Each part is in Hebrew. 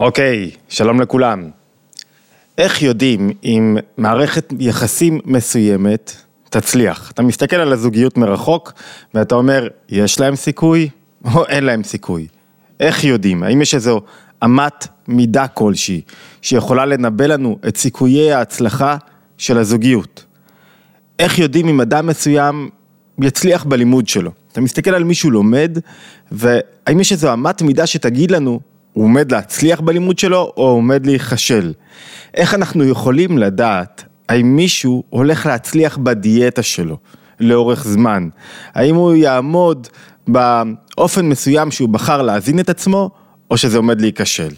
אוקיי, שלום לכולם. איך יודעים אם מערכת יחסים מסוימת תצליח? אתה מסתכל על הזוגיות מרחוק ואתה אומר, יש להם סיכוי או אין להם סיכוי? איך יודעים? האם יש איזו אמת מידה כלשהי שיכולה לנבא לנו את סיכויי ההצלחה של הזוגיות? איך יודעים אם אדם מסוים יצליח בלימוד שלו? אתה מסתכל על מישהו לומד והאם יש איזו אמת מידה שתגיד לנו הוא עומד להצליח בלימוד שלו או עומד להיכשל. איך אנחנו יכולים לדעת האם מישהו הולך להצליח בדיאטה שלו לאורך זמן? האם הוא יעמוד באופן מסוים שהוא בחר להזין את עצמו או שזה עומד להיכשל?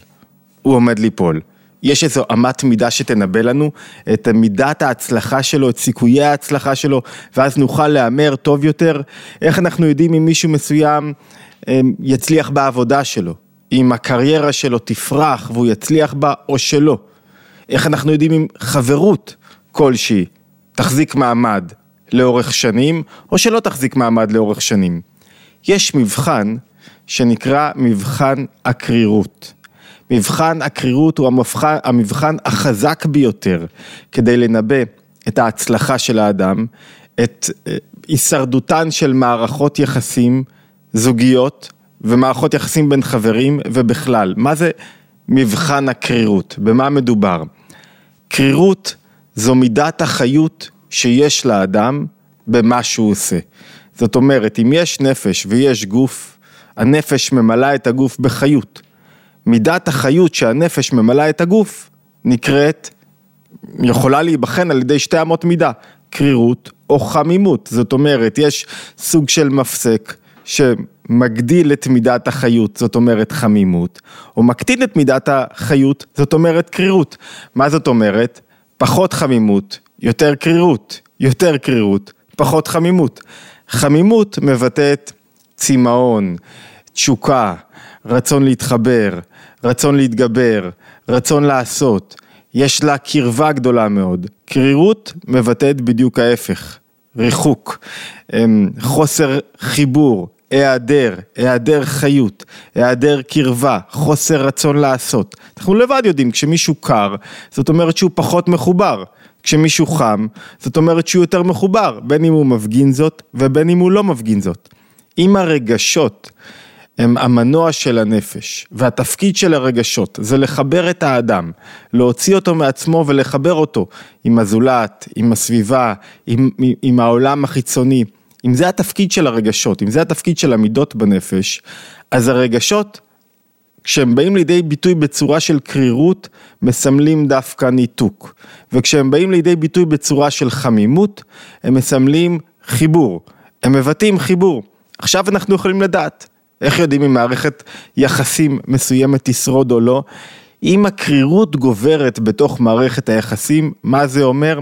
הוא עומד ליפול. יש איזו אמת מידה שתנבא לנו את מידת ההצלחה שלו, את סיכויי ההצלחה שלו, ואז נוכל להמר טוב יותר? איך אנחנו יודעים אם מישהו מסוים אה, יצליח בעבודה שלו? אם הקריירה שלו תפרח והוא יצליח בה או שלא. איך אנחנו יודעים אם חברות כלשהי תחזיק מעמד לאורך שנים או שלא תחזיק מעמד לאורך שנים. יש מבחן שנקרא מבחן הקרירות. מבחן הקרירות הוא המבחן, המבחן החזק ביותר כדי לנבא את ההצלחה של האדם, את אה, הישרדותן של מערכות יחסים זוגיות ומערכות יחסים בין חברים ובכלל. מה זה מבחן הקרירות? במה מדובר? קרירות זו מידת החיות שיש לאדם במה שהוא עושה. זאת אומרת, אם יש נפש ויש גוף, הנפש ממלאה את הגוף בחיות. מידת החיות שהנפש ממלאה את הגוף נקראת, יכולה להיבחן על ידי שתי אמות מידה, קרירות או חמימות. זאת אומרת, יש סוג של מפסק שמגדיל את מידת החיות, זאת אומרת חמימות, או מקטין את מידת החיות, זאת אומרת קרירות. מה זאת אומרת? פחות חמימות, יותר קרירות, יותר קרירות, פחות חמימות. חמימות מבטאת צמאון, תשוקה, רצון להתחבר, רצון להתגבר, רצון לעשות. יש לה קרבה גדולה מאוד. קרירות מבטאת בדיוק ההפך, ריחוק, אמ, חוסר חיבור, היעדר, היעדר חיות, היעדר קרבה, חוסר רצון לעשות. אנחנו לבד יודעים, כשמישהו קר, זאת אומרת שהוא פחות מחובר. כשמישהו חם, זאת אומרת שהוא יותר מחובר, בין אם הוא מפגין זאת ובין אם הוא לא מפגין זאת. אם הרגשות הם המנוע של הנפש, והתפקיד של הרגשות זה לחבר את האדם, להוציא אותו מעצמו ולחבר אותו עם הזולת, עם הסביבה, עם, עם העולם החיצוני, אם זה התפקיד של הרגשות, אם זה התפקיד של המידות בנפש, אז הרגשות, כשהם באים לידי ביטוי בצורה של קרירות, מסמלים דווקא ניתוק. וכשהם באים לידי ביטוי בצורה של חמימות, הם מסמלים חיבור. הם מבטאים חיבור. עכשיו אנחנו יכולים לדעת. איך יודעים אם מערכת יחסים מסוימת תשרוד או לא? אם הקרירות גוברת בתוך מערכת היחסים, מה זה אומר?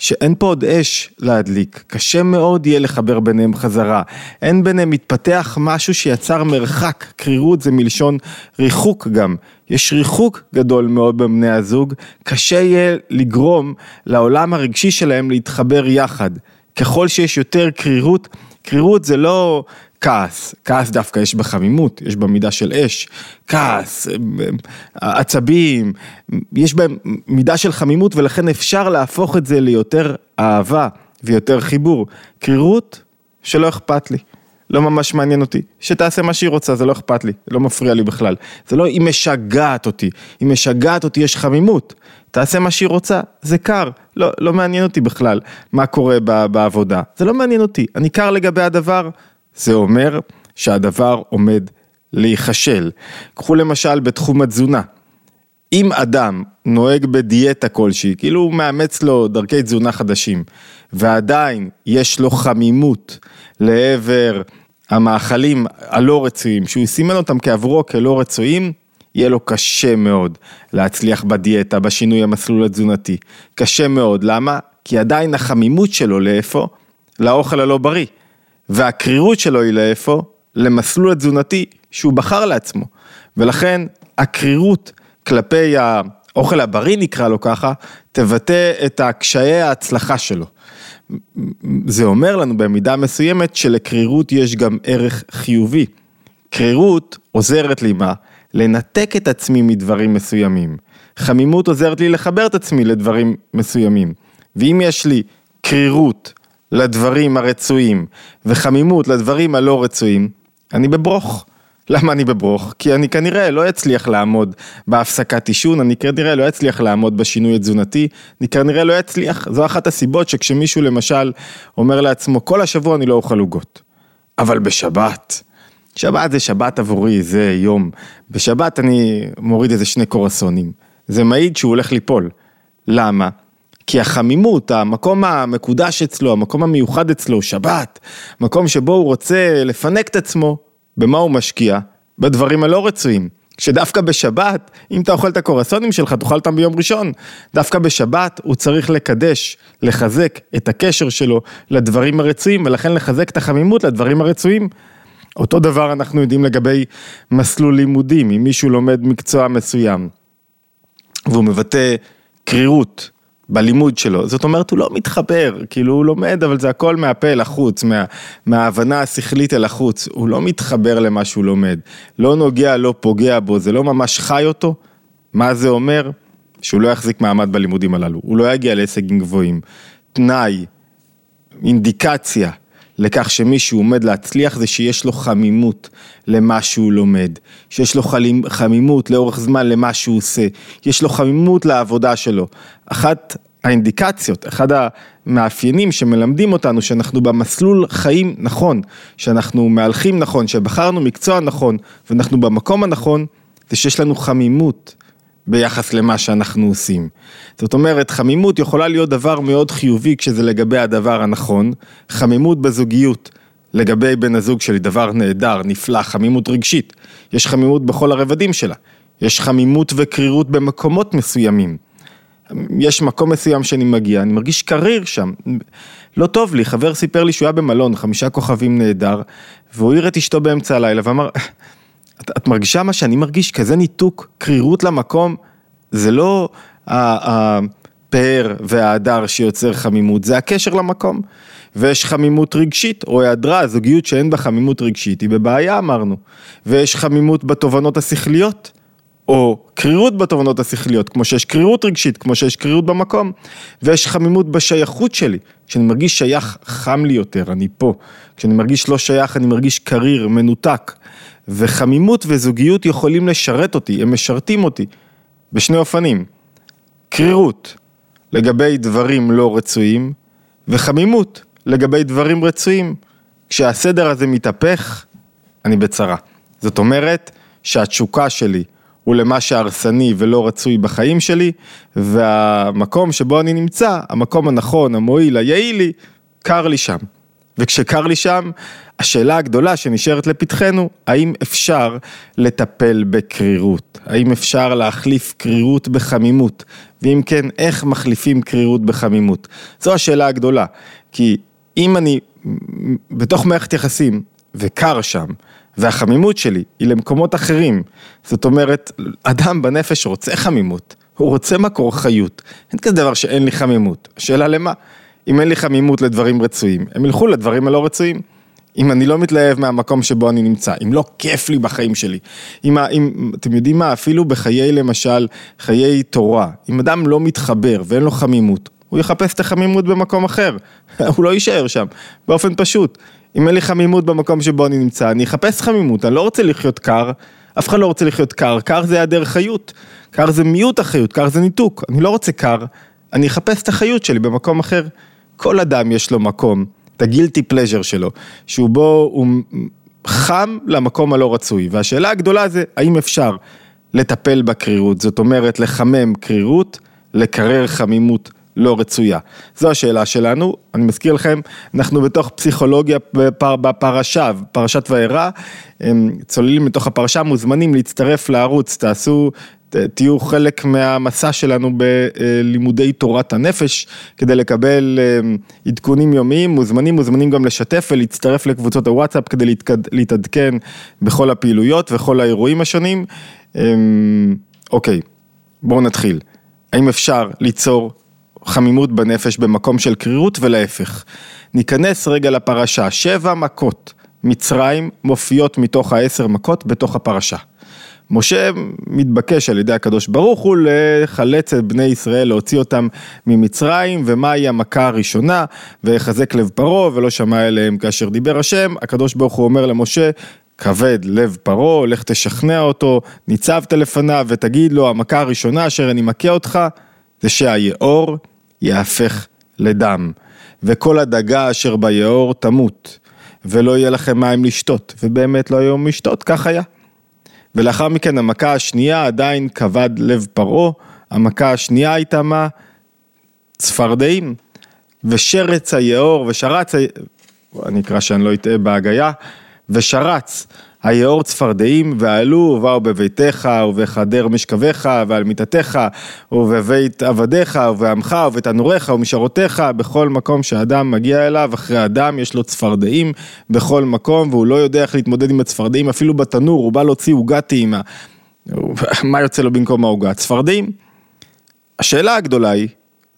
שאין פה עוד אש להדליק, קשה מאוד יהיה לחבר ביניהם חזרה, אין ביניהם מתפתח משהו שיצר מרחק, קרירות זה מלשון ריחוק גם, יש ריחוק גדול מאוד בבני הזוג, קשה יהיה לגרום לעולם הרגשי שלהם להתחבר יחד, ככל שיש יותר קרירות, קרירות זה לא כעס, כעס דווקא יש בחמימות, יש במידה של אש, כעס, עצבים, יש בהם מידה של חמימות ולכן אפשר להפוך את זה ליותר אהבה ויותר חיבור. קרירות, שלא אכפת לי, לא ממש מעניין אותי, שתעשה מה שהיא רוצה, זה לא אכפת לי, לא מפריע לי בכלל. זה לא היא משגעת אותי, היא משגעת אותי, יש חמימות, תעשה מה שהיא רוצה, זה קר, לא, לא מעניין אותי בכלל מה קורה בעבודה, זה לא מעניין אותי, אני קר לגבי הדבר. זה אומר שהדבר עומד להיכשל. קחו למשל בתחום התזונה. אם אדם נוהג בדיאטה כלשהי, כאילו הוא מאמץ לו דרכי תזונה חדשים, ועדיין יש לו חמימות לעבר המאכלים הלא רצויים, שהוא סימן אותם כעבורו כלא רצויים, יהיה לו קשה מאוד להצליח בדיאטה, בשינוי המסלול התזונתי. קשה מאוד, למה? כי עדיין החמימות שלו לאיפה? לאוכל הלא בריא. והקרירות שלו היא לאיפה? למסלול התזונתי שהוא בחר לעצמו. ולכן הקרירות כלפי האוכל הבריא נקרא לו ככה, תבטא את הקשיי ההצלחה שלו. זה אומר לנו במידה מסוימת שלקרירות יש גם ערך חיובי. קרירות עוזרת לי מה? לנתק את עצמי מדברים מסוימים. חמימות עוזרת לי לחבר את עצמי לדברים מסוימים. ואם יש לי קרירות לדברים הרצויים וחמימות לדברים הלא רצויים, אני בברוך. למה אני בברוך? כי אני כנראה לא אצליח לעמוד בהפסקת עישון, אני כנראה לא אצליח לעמוד בשינוי התזונתי, אני כנראה לא אצליח, זו אחת הסיבות שכשמישהו למשל אומר לעצמו, כל השבוע אני לא אוכל עוגות, אבל בשבת, שבת זה שבת עבורי, זה יום, בשבת אני מוריד איזה שני קורסונים, זה מעיד שהוא הולך ליפול, למה? כי החמימות, המקום המקודש אצלו, המקום המיוחד אצלו, שבת, מקום שבו הוא רוצה לפנק את עצמו, במה הוא משקיע? בדברים הלא רצויים. שדווקא בשבת, אם אתה אוכל את הקורסונים שלך, תאכל אותם ביום ראשון. דווקא בשבת הוא צריך לקדש, לחזק את הקשר שלו לדברים הרצויים, ולכן לחזק את החמימות לדברים הרצויים. אותו דבר אנחנו יודעים לגבי מסלול לימודים, אם מישהו לומד מקצוע מסוים, והוא מבטא קרירות, בלימוד שלו, זאת אומרת הוא לא מתחבר, כאילו הוא לומד אבל זה הכל מהפה אל החוץ, מה, מההבנה השכלית אל החוץ, הוא לא מתחבר למה שהוא לומד, לא נוגע, לא פוגע בו, זה לא ממש חי אותו, מה זה אומר? שהוא לא יחזיק מעמד בלימודים הללו, הוא לא יגיע להישגים גבוהים, תנאי, אינדיקציה לכך שמישהו עומד להצליח זה שיש לו חמימות למה שהוא לומד, שיש לו חמימות לאורך זמן למה שהוא עושה, יש לו חמימות לעבודה שלו. אחת האינדיקציות, אחד המאפיינים שמלמדים אותנו שאנחנו במסלול חיים נכון, שאנחנו מהלכים נכון, שבחרנו מקצוע נכון ואנחנו במקום הנכון, זה שיש לנו חמימות ביחס למה שאנחנו עושים. זאת אומרת, חמימות יכולה להיות דבר מאוד חיובי כשזה לגבי הדבר הנכון, חמימות בזוגיות. לגבי בן הזוג שלי, דבר נהדר, נפלא, חמימות רגשית. יש חמימות בכל הרבדים שלה. יש חמימות וקרירות במקומות מסוימים. יש מקום מסוים שאני מגיע, אני מרגיש קריר שם. לא טוב לי, חבר סיפר לי שהוא היה במלון, חמישה כוכבים נהדר, והוא העיר את אשתו באמצע הלילה ואמר, את, את מרגישה מה שאני מרגיש? כזה ניתוק, קרירות למקום, זה לא הפאר וההדר שיוצר חמימות, זה הקשר למקום. ויש חמימות רגשית, או היעדרה, זוגיות שאין בה חמימות רגשית, היא בבעיה אמרנו. ויש חמימות בתובנות השכליות, או קרירות בתובנות השכליות, כמו שיש קרירות רגשית, כמו שיש קרירות במקום. ויש חמימות בשייכות שלי, כשאני מרגיש שייך, חם לי יותר, אני פה. כשאני מרגיש לא שייך, אני מרגיש קריר, מנותק. וחמימות וזוגיות יכולים לשרת אותי, הם משרתים אותי בשני אופנים. קרירות לגבי דברים לא רצויים, וחמימות לגבי דברים רצויים. כשהסדר הזה מתהפך, אני בצרה. זאת אומרת שהתשוקה שלי הוא למה שהרסני ולא רצוי בחיים שלי, והמקום שבו אני נמצא, המקום הנכון, המועיל, היעיל לי, קר לי שם. וכשקר לי שם, השאלה הגדולה שנשארת לפתחנו, האם אפשר לטפל בקרירות? האם אפשר להחליף קרירות בחמימות? ואם כן, איך מחליפים קרירות בחמימות? זו השאלה הגדולה, כי אם אני בתוך מערכת יחסים וקר שם, והחמימות שלי היא למקומות אחרים, זאת אומרת, אדם בנפש רוצה חמימות, הוא רוצה מקור חיות, אין כזה דבר שאין לי חמימות, השאלה למה? אם אין לי חמימות לדברים רצויים, הם ילכו לדברים הלא רצויים. אם אני לא מתלהב מהמקום שבו אני נמצא, אם לא כיף לי בחיים שלי, אם, אם אתם יודעים מה, אפילו בחיי למשל, חיי תורה, אם אדם לא מתחבר ואין לו חמימות, הוא יחפש את החמימות במקום אחר, הוא לא יישאר שם, באופן פשוט. אם אין לי חמימות במקום שבו אני נמצא, אני אחפש חמימות, אני לא רוצה לחיות קר, אף אחד לא רוצה לחיות קר, קר זה היעדר חיות, קר זה מיעוט החיות, קר זה ניתוק, אני לא רוצה קר, אני אחפש את החיות שלי במקום אחר. כל אדם יש לו מקום, את הגילטי פלז'ר שלו, שהוא בו הוא חם למקום הלא רצוי, והשאלה הגדולה זה האם אפשר לטפל בקרירות, זאת אומרת לחמם קרירות, לקרר חמימות לא רצויה. זו השאלה שלנו, אני מזכיר לכם, אנחנו בתוך פסיכולוגיה בפר, בפרשה, פרשת וארא, צוללים לתוך הפרשה, מוזמנים להצטרף לערוץ, תעשו תהיו חלק מהמסע שלנו בלימודי תורת הנפש, כדי לקבל אה, עדכונים יומיים, מוזמנים, מוזמנים גם לשתף ולהצטרף לקבוצות הוואטסאפ כדי להתעדכן בכל הפעילויות וכל האירועים השונים. אמ, אוקיי, בואו נתחיל. האם אפשר ליצור חמימות בנפש במקום של קרירות ולהפך? ניכנס רגע לפרשה, שבע מכות מצרים מופיעות מתוך העשר מכות בתוך הפרשה. משה מתבקש על ידי הקדוש ברוך הוא לחלץ את בני ישראל, להוציא אותם ממצרים, ומהי המכה הראשונה, ויחזק לב פרעה ולא שמע אליהם כאשר דיבר השם, הקדוש ברוך הוא אומר למשה, כבד לב פרעה, לך תשכנע אותו, ניצבת לפניו ותגיד לו, המכה הראשונה אשר אני מכה אותך, זה שהיאור יהפך לדם, וכל הדגה אשר ביאור תמות, ולא יהיה לכם מים לשתות, ובאמת לא היו משתות, כך היה. ולאחר מכן המכה השנייה עדיין כבד לב פרעה, המכה השנייה הייתה מה? צפרדעים. ושרץ היאור ושרץ, אני אקרא שאני לא אטעה בהגייה, ושרץ היאור צפרדעים ועלו ובאו בביתך ובחדר משכבך ועל מיטתך ובבית עבדיך ובעמך ובתנוריך ומשרותיך בכל מקום שאדם מגיע אליו אחרי אדם יש לו צפרדעים בכל מקום והוא לא יודע איך להתמודד עם הצפרדעים אפילו בתנור הוא בא להוציא עוגת טעימה מה יוצא לו במקום העוגה? צפרדעים. השאלה הגדולה היא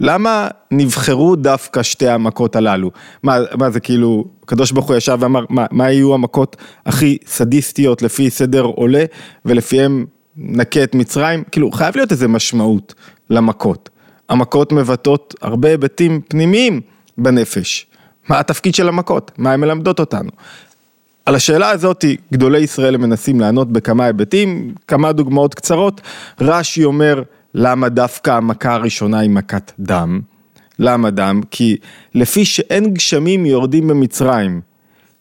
למה נבחרו דווקא שתי המכות הללו? מה, מה זה כאילו, הקדוש ברוך הוא ישב ואמר, מה, מה יהיו המכות הכי סדיסטיות לפי סדר עולה, ולפיהם נקה את מצרים? כאילו, חייב להיות איזה משמעות למכות. המכות מבטאות הרבה היבטים פנימיים בנפש. מה התפקיד של המכות? מה הן מלמדות אותנו? על השאלה הזאת גדולי ישראל מנסים לענות בכמה היבטים, כמה דוגמאות קצרות. רש"י אומר, למה דווקא המכה הראשונה היא מכת דם? למה דם? כי לפי שאין גשמים יורדים במצרים,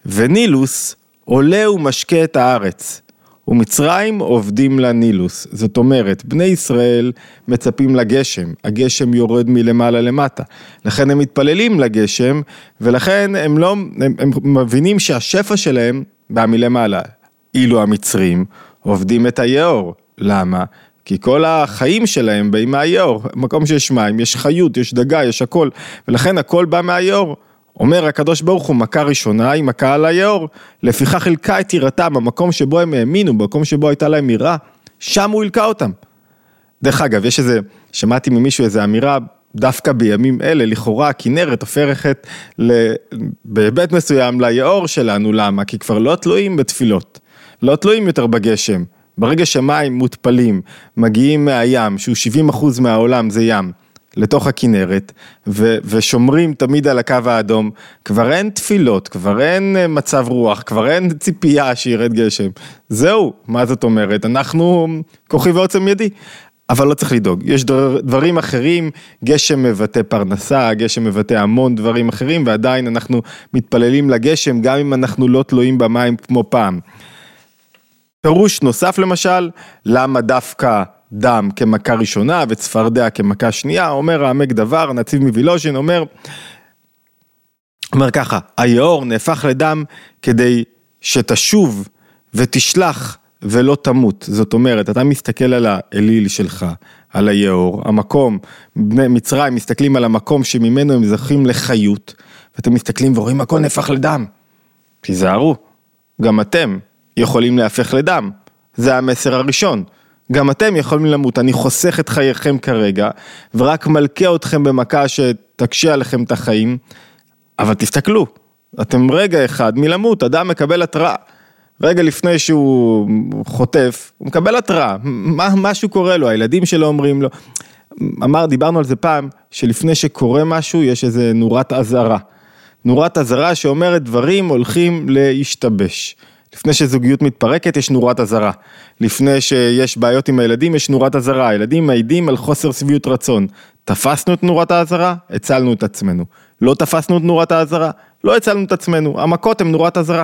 ונילוס עולה ומשקה את הארץ, ומצרים עובדים לנילוס. זאת אומרת, בני ישראל מצפים לגשם, הגשם יורד מלמעלה למטה. לכן הם מתפללים לגשם, ולכן הם לא, הם, הם מבינים שהשפע שלהם בא מלמעלה. אילו המצרים עובדים את היאור. למה? כי כל החיים שלהם באים מהיאור, מקום שיש מים, יש חיות, יש דגה, יש הכל, ולכן הכל בא מהיאור. אומר הקדוש ברוך הוא, מכה ראשונה היא מכה על היאור, לפיכך הלקה את יראתם, המקום שבו הם האמינו, במקום שבו הייתה להם יראה, שם הוא הלקה אותם. דרך אגב, יש איזה, שמעתי ממישהו איזה אמירה, דווקא בימים אלה, לכאורה הכנרת הופכת בהיבט מסוים ליאור שלנו, למה? כי כבר לא תלויים בתפילות, לא תלויים יותר בגשם. ברגע שמים מותפלים, מגיעים מהים, שהוא 70% מהעולם זה ים, לתוך הכנרת, ו- ושומרים תמיד על הקו האדום, כבר אין תפילות, כבר אין אה, מצב רוח, כבר אין ציפייה שירד גשם. זהו, מה זאת אומרת? אנחנו כוחי ועוצם ידי. אבל לא צריך לדאוג, יש דבר, דברים אחרים, גשם מבטא פרנסה, גשם מבטא המון דברים אחרים, ועדיין אנחנו מתפללים לגשם, גם אם אנחנו לא תלויים במים כמו פעם. פירוש נוסף למשל, למה דווקא דם כמכה ראשונה וצפרדע כמכה שנייה, אומר העמק דבר, נציב מווילוז'ין, אומר, אומר ככה, היאור נהפך לדם כדי שתשוב ותשלח ולא תמות. זאת אומרת, אתה מסתכל על האליל שלך, על היאור, המקום, בני מצרים מסתכלים על המקום שממנו הם זוכים לחיות, ואתם מסתכלים ורואים הכל נהפך לדם. תיזהרו, גם אתם יכולים להפך לדם. זה המסר הראשון. גם אתם יכולים למות, אני חוסך את חייכם כרגע, ורק מלכה אתכם במכה שתקשה עליכם את החיים, אבל תסתכלו, אתם רגע אחד מלמות, אדם מקבל התראה. רגע לפני שהוא חוטף, הוא מקבל התראה, מה, משהו קורה לו, הילדים שלו אומרים לו, אמר, דיברנו על זה פעם, שלפני שקורה משהו יש איזה נורת אזהרה. נורת אזהרה שאומרת דברים הולכים להשתבש. לפני שזוגיות מתפרקת יש נורת אזהרה, לפני שיש בעיות עם הילדים יש נורת אזהרה, הילדים מעידים על חוסר שביעות רצון. תפסנו את נורת האזהרה, הצלנו את עצמנו. לא תפסנו את נורת האזהרה, לא הצלנו את עצמנו, המכות הן נורת אזהרה.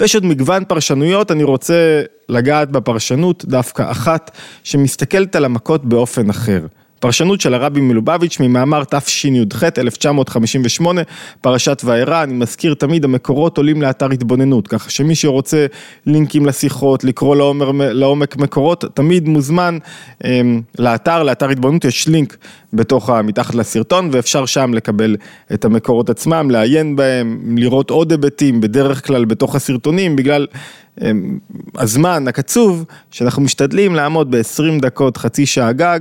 ויש עוד מגוון פרשנויות, אני רוצה לגעת בפרשנות דווקא אחת שמסתכלת על המכות באופן אחר. פרשנות של הרבי מלובביץ' ממאמר תשי"ח 1958, פרשת וארא, אני מזכיר תמיד המקורות עולים לאתר התבוננות, ככה שמי שרוצה לינקים לשיחות, לקרוא לעומר, לעומק מקורות, תמיד מוזמן אמ, לאתר, לאתר התבוננות. יש לינק בתוך, מתחת לסרטון ואפשר שם לקבל את המקורות עצמם, לעיין בהם, לראות עוד היבטים, בדרך כלל בתוך הסרטונים, בגלל הזמן הקצוב שאנחנו משתדלים לעמוד ב-20 דקות, חצי שעה גג,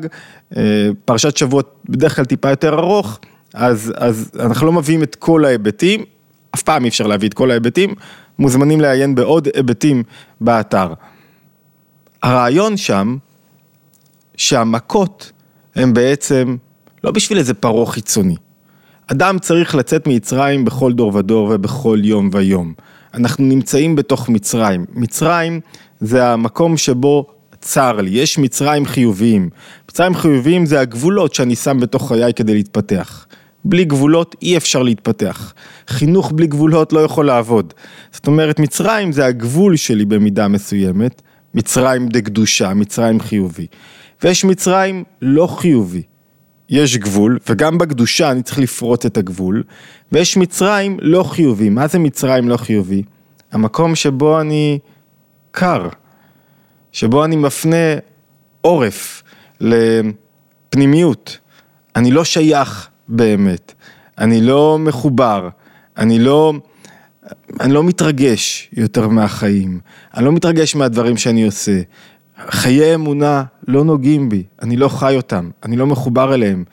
אה, פרשת שבועות בדרך כלל טיפה יותר ארוך, אז, אז אנחנו לא מביאים את כל ההיבטים, אף פעם אי אפשר להביא את כל ההיבטים, מוזמנים לעיין בעוד היבטים באתר. הרעיון שם, שהמכות הן בעצם לא בשביל איזה פרעה חיצוני. אדם צריך לצאת ממצרים בכל דור ודור ובכל יום ויום. אנחנו נמצאים בתוך מצרים. מצרים זה המקום שבו צר לי, יש מצרים חיוביים. מצרים חיוביים זה הגבולות שאני שם בתוך חיי כדי להתפתח. בלי גבולות אי אפשר להתפתח. חינוך בלי גבולות לא יכול לעבוד. זאת אומרת, מצרים זה הגבול שלי במידה מסוימת, מצרים דקדושה, מצרים חיובי. ויש מצרים לא חיובי. יש גבול, וגם בקדושה אני צריך לפרוץ את הגבול, ויש מצרים לא חיובי. מה זה מצרים לא חיובי? המקום שבו אני קר, שבו אני מפנה עורף לפנימיות. אני לא שייך באמת, אני לא מחובר, אני לא, אני לא מתרגש יותר מהחיים, אני לא מתרגש מהדברים שאני עושה. חיי אמונה לא נוגעים בי, אני לא חי אותם, אני לא מחובר אליהם.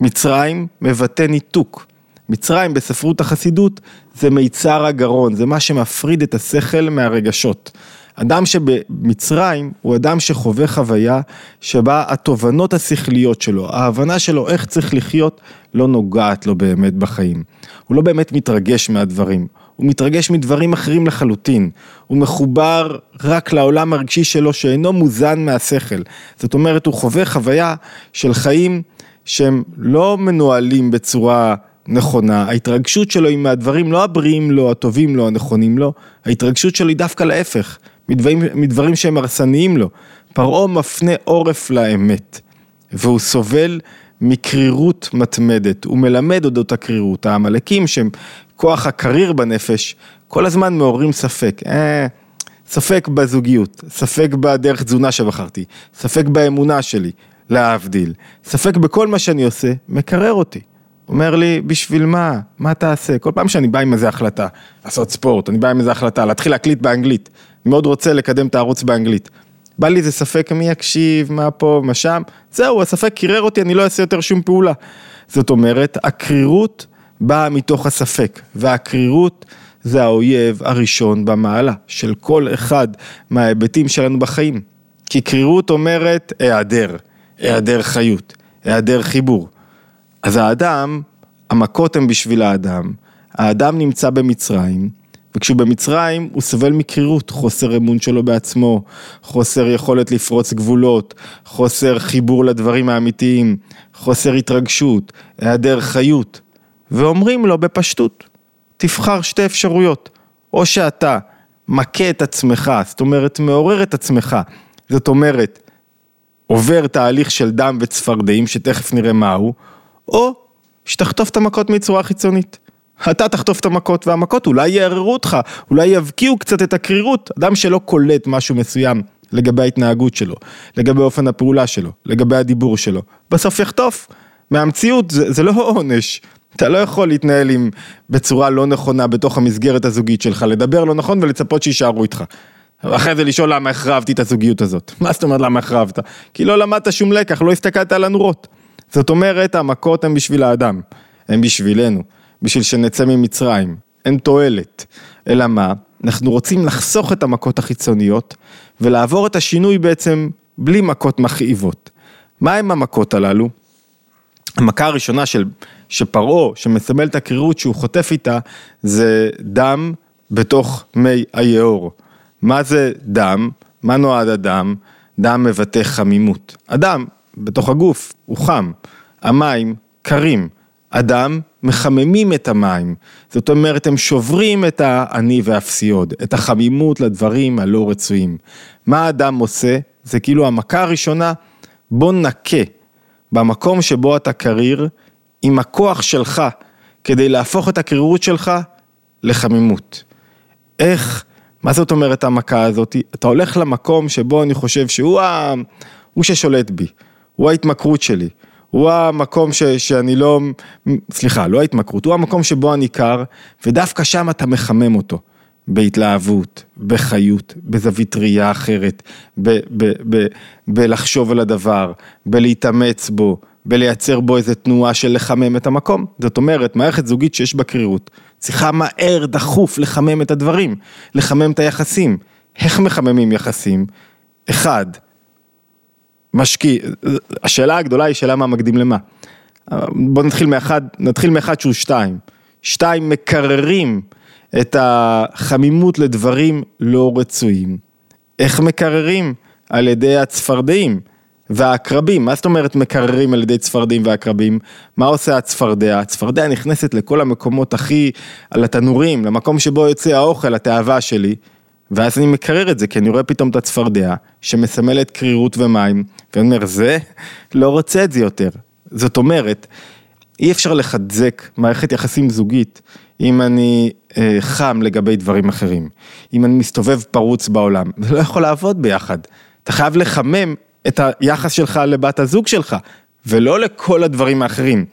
מצרים מבטא ניתוק. מצרים בספרות החסידות זה מיצר הגרון, זה מה שמפריד את השכל מהרגשות. אדם שבמצרים הוא אדם שחווה חוויה שבה התובנות השכליות שלו, ההבנה שלו איך צריך לחיות, לא נוגעת לו באמת בחיים. הוא לא באמת מתרגש מהדברים, הוא מתרגש מדברים אחרים לחלוטין. הוא מחובר רק לעולם הרגשי שלו שאינו מוזן מהשכל. זאת אומרת, הוא חווה חוויה של חיים שהם לא מנוהלים בצורה נכונה, ההתרגשות שלו היא מהדברים לא הבריאים לו, הטובים לו, הנכונים לו, ההתרגשות שלו היא דווקא להפך, מדברים, מדברים שהם הרסניים לו. פרעה מפנה עורף לאמת, והוא סובל מקרירות מתמדת, הוא מלמד אודות הקרירות, העמלקים שהם כוח הקריר בנפש, כל הזמן מעוררים ספק, אה, ספק בזוגיות, ספק בדרך תזונה שבחרתי, ספק באמונה שלי, להבדיל, ספק בכל מה שאני עושה, מקרר אותי. אומר לי, בשביל מה? מה תעשה? כל פעם שאני בא עם איזה החלטה, לעשות ספורט, אני בא עם איזה החלטה, להתחיל להקליט באנגלית, אני מאוד רוצה לקדם את הערוץ באנגלית. בא לי איזה ספק מי יקשיב, מה פה, מה שם, זהו, הספק קירר אותי, אני לא אעשה יותר שום פעולה. זאת אומרת, הקרירות באה מתוך הספק, והקרירות זה האויב הראשון במעלה של כל אחד מההיבטים שלנו בחיים. כי קרירות אומרת היעדר, היעדר חיות, היעדר חיבור. אז האדם, המכות הן בשביל האדם, האדם נמצא במצרים, וכשהוא במצרים הוא סובל מקרירות, חוסר אמון שלו בעצמו, חוסר יכולת לפרוץ גבולות, חוסר חיבור לדברים האמיתיים, חוסר התרגשות, היעדר חיות, ואומרים לו בפשטות, תבחר שתי אפשרויות, או שאתה מכה את עצמך, זאת אומרת מעורר את עצמך, זאת אומרת עובר תהליך של דם וצפרדעים שתכף נראה מהו, או שתחטוף את המכות מצורה חיצונית. אתה תחטוף את המכות, והמכות אולי יערערו אותך, אולי יבקיעו קצת את הקרירות. אדם שלא קולט משהו מסוים לגבי ההתנהגות שלו, לגבי אופן הפעולה שלו, לגבי הדיבור שלו, בסוף יחטוף. מהמציאות זה, זה לא עונש. אתה לא יכול להתנהל עם בצורה לא נכונה בתוך המסגרת הזוגית שלך, לדבר לא נכון ולצפות שיישארו איתך. אחרי זה לשאול למה החרבתי את הזוגיות הזאת. מה זאת אומרת למה החרבת? כי לא למדת שום לקח, לא הסתכלת על הנורות. זאת אומרת, המכות הן בשביל האדם, הן בשבילנו, בשביל שנצא ממצרים, אין תועלת. אלא מה? אנחנו רוצים לחסוך את המכות החיצוניות ולעבור את השינוי בעצם בלי מכות מכאיבות. מה הם המכות הללו? המכה הראשונה של, שפרעה, שמסמל את הקרירות שהוא חוטף איתה, זה דם בתוך מי היאור. מה זה דם? מה נועד הדם? דם מבטא חמימות. הדם בתוך הגוף הוא חם, המים קרים, הדם מחממים את המים, זאת אומרת הם שוברים את האני והאפסי עוד, את החמימות לדברים הלא רצויים. מה האדם עושה? זה כאילו המכה הראשונה, בוא נקה במקום שבו אתה קריר עם הכוח שלך כדי להפוך את הקרירות שלך לחמימות. איך, מה זאת אומרת המכה הזאת? אתה הולך למקום שבו אני חושב שהוא ה... הוא ששולט בי, הוא ההתמכרות שלי, הוא המקום ש, שאני לא, סליחה, לא ההתמכרות, הוא המקום שבו אני קר, ודווקא שם אתה מחמם אותו. בהתלהבות, בחיות, בזווית ראייה אחרת, בלחשוב על הדבר, בלהתאמץ בו, בלייצר בו איזה תנועה של לחמם את המקום. זאת אומרת, מערכת זוגית שיש בה קרירות, צריכה מהר, דחוף, לחמם את הדברים, לחמם את היחסים. איך מחממים יחסים? אחד, משקיע, השאלה הגדולה היא שאלה מה מקדים למה. בוא נתחיל מאחד, נתחיל מאחד שהוא שתיים. שתיים, מקררים את החמימות לדברים לא רצויים. איך מקררים? על ידי הצפרדעים והעקרבים. מה זאת אומרת מקררים על ידי צפרדעים ועקרבים? מה עושה הצפרדע? הצפרדע נכנסת לכל המקומות הכי, על התנורים, למקום שבו יוצא האוכל, התאווה שלי. ואז אני מקרר את זה, כי אני רואה פתאום את הצפרדע, שמסמלת קרירות ומים, ואני אומר, זה, לא רוצה את זה יותר. זאת אומרת, אי אפשר לחזק מערכת יחסים זוגית אם אני אה, חם לגבי דברים אחרים, אם אני מסתובב פרוץ בעולם, זה לא יכול לעבוד ביחד. אתה חייב לחמם את היחס שלך לבת הזוג שלך, ולא לכל הדברים האחרים.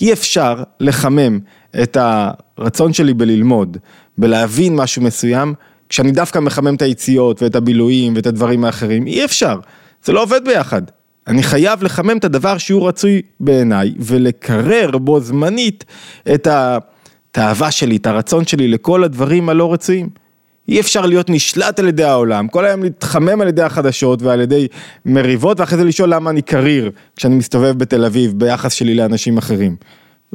אי אפשר לחמם את הרצון שלי בללמוד, בלהבין משהו מסוים, כשאני דווקא מחמם את היציאות ואת הבילויים ואת הדברים האחרים, אי אפשר, זה לא עובד ביחד. אני חייב לחמם את הדבר שהוא רצוי בעיניי, ולקרר בו זמנית את התאווה שלי, את הרצון שלי לכל הדברים הלא רצויים. אי אפשר להיות נשלט על ידי העולם, כל היום להתחמם על ידי החדשות ועל ידי מריבות, ואחרי זה לשאול למה אני קריר כשאני מסתובב בתל אביב ביחס שלי לאנשים אחרים.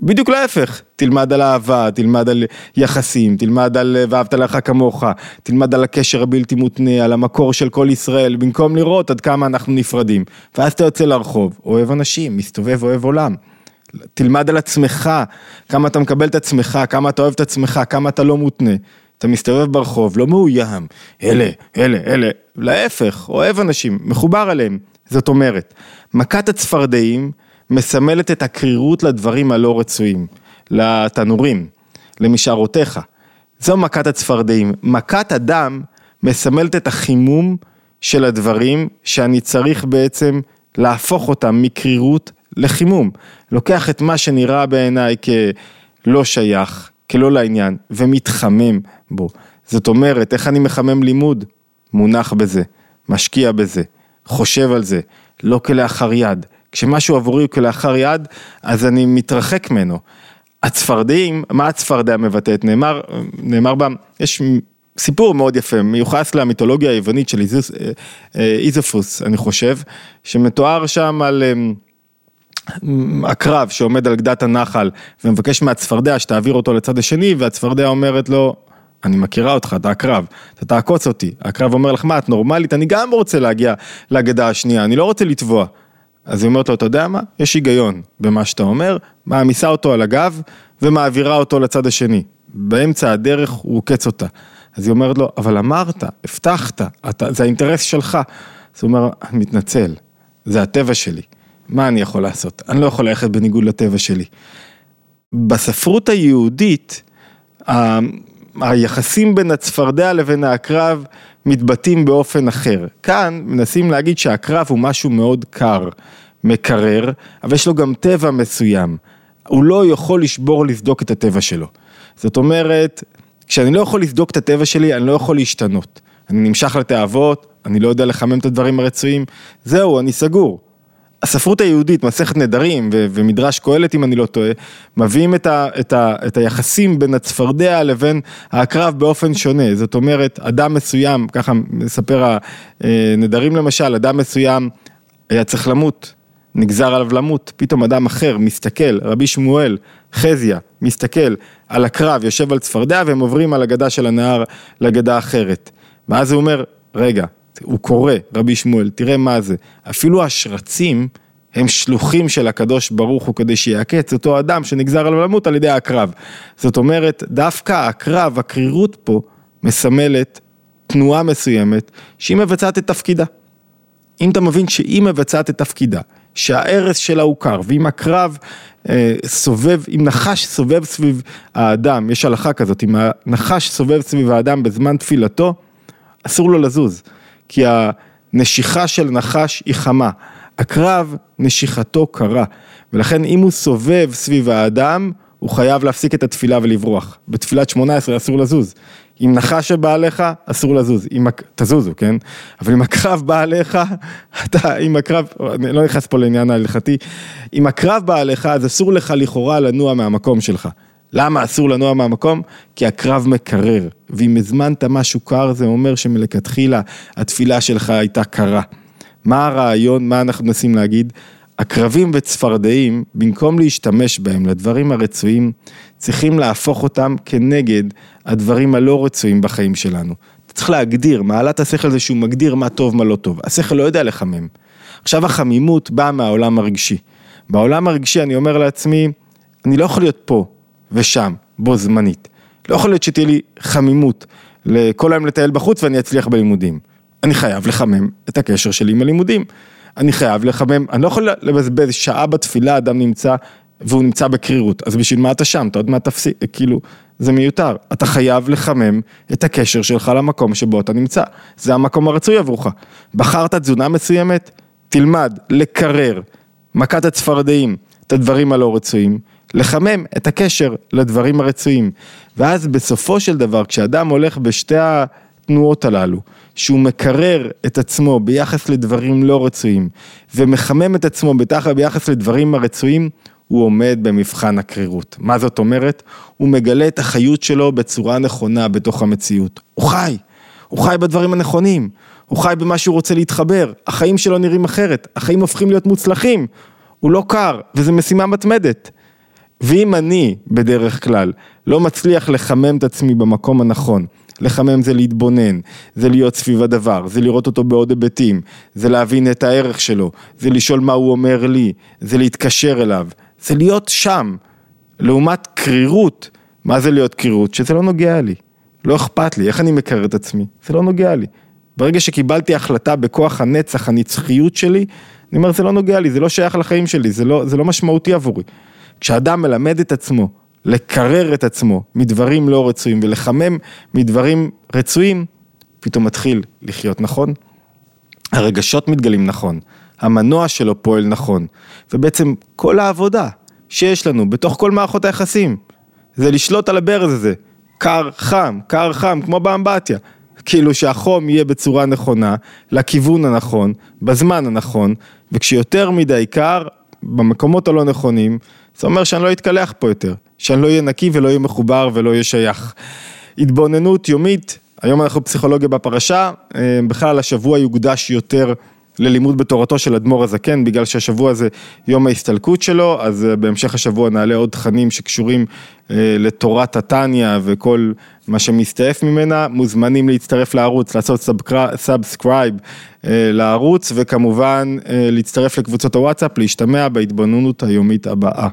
בדיוק להפך, תלמד על אהבה, תלמד על יחסים, תלמד על ואהבת לך כמוך, תלמד על הקשר הבלתי מותנה, על המקור של כל ישראל, במקום לראות עד כמה אנחנו נפרדים. ואז אתה יוצא לרחוב, אוהב אנשים, מסתובב, אוהב עולם. תלמד על עצמך, כמה אתה מקבל את עצמך, כמה אתה אוהב את עצמך, כמה אתה לא מותנה. אתה מסתובב ברחוב, לא מאוים, אלה, אלה, אלה, להפך, אוהב אנשים, מחובר אליהם. זאת אומרת, מכת הצפרדעים מסמלת את הקרירות לדברים הלא רצויים, לתנורים, למשארותיך. זו מכת הצפרדעים. מכת הדם מסמלת את החימום של הדברים שאני צריך בעצם להפוך אותם מקרירות לחימום. לוקח את מה שנראה בעיניי כלא שייך, כלא לעניין, ומתחמם בו. זאת אומרת, איך אני מחמם לימוד? מונח בזה, משקיע בזה, חושב על זה, לא כלאחר יד. כשמשהו עבורי הוא כלאחר יד, אז אני מתרחק ממנו. הצפרדעים, מה הצפרדע מבטאת? נאמר, נאמר בה, יש סיפור מאוד יפה, מיוחס למיתולוגיה היוונית של אה, אה, איזופוס, אני חושב, שמתואר שם על... הקרב שעומד על גדת הנחל ומבקש מהצפרדע שתעביר אותו לצד השני והצפרדע אומרת לו אני מכירה אותך, אתה הקרב, אתה תעקוץ אותי. הקרב אומר לך, מה, את נורמלית? אני גם רוצה להגיע לגדה השנייה, אני לא רוצה לטבוע. אז היא אומרת לו, אתה יודע מה? יש היגיון במה שאתה אומר, מעמיסה אותו על הגב ומעבירה אותו לצד השני. באמצע הדרך הוא עוקץ אותה. אז היא אומרת לו, אבל אמרת, הבטחת, אתה, זה האינטרס שלך. אז הוא אומר, אני מתנצל, זה הטבע שלי. מה אני יכול לעשות? אני לא יכול ללכת בניגוד לטבע שלי. בספרות היהודית, ה... היחסים בין הצפרדע לבין העקרב מתבטאים באופן אחר. כאן מנסים להגיד שהעקרב הוא משהו מאוד קר, מקרר, אבל יש לו גם טבע מסוים. הוא לא יכול לשבור לסדוק את הטבע שלו. זאת אומרת, כשאני לא יכול לסדוק את הטבע שלי, אני לא יכול להשתנות. אני נמשך לתאוות, אני לא יודע לחמם את הדברים הרצויים, זהו, אני סגור. הספרות היהודית, מסכת נדרים ו- ומדרש קהלת אם אני לא טועה, מביאים את, ה- את, ה- את היחסים בין הצפרדע לבין העקרב באופן שונה, זאת אומרת אדם מסוים, ככה מספר הנדרים למשל, אדם מסוים היה צריך למות, נגזר עליו למות, פתאום אדם אחר מסתכל, רבי שמואל, חזיה, מסתכל על הקרב, יושב על צפרדע והם עוברים על הגדה של הנהר לגדה אחרת, ואז הוא אומר, רגע, הוא קורא, רבי שמואל, תראה מה זה, אפילו השרצים הם שלוחים של הקדוש ברוך הוא כדי שיעקץ אותו אדם שנגזר עליו למות על ידי הקרב. זאת אומרת, דווקא הקרב, הקרירות פה, מסמלת תנועה מסוימת שהיא מבצעת את תפקידה. אם אתה מבין שהיא מבצעת את תפקידה, שההרס שלה הוא קר, ואם הקרב אה, סובב, אם נחש סובב סביב האדם, יש הלכה כזאת, אם הנחש סובב סביב האדם בזמן תפילתו, אסור לו לזוז. כי הנשיכה של נחש היא חמה, הקרב נשיכתו קרה, ולכן אם הוא סובב סביב האדם, הוא חייב להפסיק את התפילה ולברוח. בתפילת שמונה עשרה אסור לזוז. אם נחש שבא עליך, אסור לזוז, אם, תזוזו, כן? אבל אם הקרב בא עליך, אתה, אם הקרב, אני לא נכנס פה לעניין ההלכתי, אם הקרב בא עליך, אז אסור לך לכאורה לנוע מהמקום שלך. למה אסור לנוע מהמקום? כי הקרב מקרר, ואם הזמנת משהו קר זה אומר שמלכתחילה התפילה שלך הייתה קרה. מה הרעיון, מה אנחנו מנסים להגיד? הקרבים וצפרדעים, במקום להשתמש בהם לדברים הרצויים, צריכים להפוך אותם כנגד הדברים הלא רצויים בחיים שלנו. אתה צריך להגדיר, מעלת השכל זה שהוא מגדיר מה טוב, מה לא טוב. השכל לא יודע לחמם. עכשיו החמימות באה מהעולם הרגשי. בעולם הרגשי אני אומר לעצמי, אני לא יכול להיות פה ושם, בו זמנית. לא יכול להיות שתהיה לי חמימות לכל היום לטייל בחוץ ואני אצליח בלימודים. אני חייב לחמם את הקשר שלי עם הלימודים. אני חייב לחמם, אני לא יכול לבזבז שעה בתפילה, אדם נמצא והוא נמצא בקרירות, אז בשביל מה אתה שם? אתה עוד מעט תפסיק, כאילו, זה מיותר. אתה חייב לחמם את הקשר שלך למקום שבו אתה נמצא. זה המקום הרצוי עבורך. בחרת תזונה מסוימת, תלמד לקרר מכת הצפרדעים, את הדברים הלא רצויים, לחמם את הקשר לדברים הרצויים. ואז בסופו של דבר, כשאדם הולך בשתי התנועות הללו, שהוא מקרר את עצמו ביחס לדברים לא רצויים, ומחמם את עצמו בטח ביחס לדברים הרצויים, הוא עומד במבחן הקרירות. מה זאת אומרת? הוא מגלה את החיות שלו בצורה נכונה בתוך המציאות. הוא חי, הוא חי בדברים הנכונים, הוא חי במה שהוא רוצה להתחבר, החיים שלו נראים אחרת, החיים הופכים להיות מוצלחים, הוא לא קר, וזו משימה מתמדת. ואם אני, בדרך כלל, לא מצליח לחמם את עצמי במקום הנכון, לחמם זה להתבונן, זה להיות סביב הדבר, זה לראות אותו בעוד היבטים, זה להבין את הערך שלו, זה לשאול מה הוא אומר לי, זה להתקשר אליו, זה להיות שם. לעומת קרירות, מה זה להיות קרירות? שזה לא נוגע לי, לא אכפת לי, איך אני מקרר את עצמי? זה לא נוגע לי. ברגע שקיבלתי החלטה בכוח הנצח, הנצחיות שלי, אני אומר, זה לא נוגע לי, זה לא שייך לחיים שלי, זה לא, זה לא משמעותי עבורי. כשאדם מלמד את עצמו לקרר את עצמו מדברים לא רצויים ולחמם מדברים רצויים, פתאום מתחיל לחיות נכון. הרגשות מתגלים נכון, המנוע שלו פועל נכון, ובעצם כל העבודה שיש לנו בתוך כל מערכות היחסים, זה לשלוט על הברז הזה, קר חם, קר חם, כמו באמבטיה. כאילו שהחום יהיה בצורה נכונה, לכיוון הנכון, בזמן הנכון, וכשיותר מדי קר, במקומות הלא נכונים, זה אומר שאני לא אתקלח פה יותר, שאני לא אהיה נקי ולא אהיה מחובר ולא אהיה שייך. התבוננות יומית, היום אנחנו פסיכולוגיה בפרשה, אה, בכלל השבוע יוקדש יותר ללימוד בתורתו של אדמו"ר הזקן, בגלל שהשבוע זה יום ההסתלקות שלו, אז אה, בהמשך השבוע נעלה עוד תכנים שקשורים אה, לתורת התניא וכל מה שמסתעף ממנה, מוזמנים להצטרף לערוץ, לעשות subscribe לערוץ, וכמובן להצטרף לקבוצות הוואטסאפ, להשתמע בהתבוננות היומית הבאה.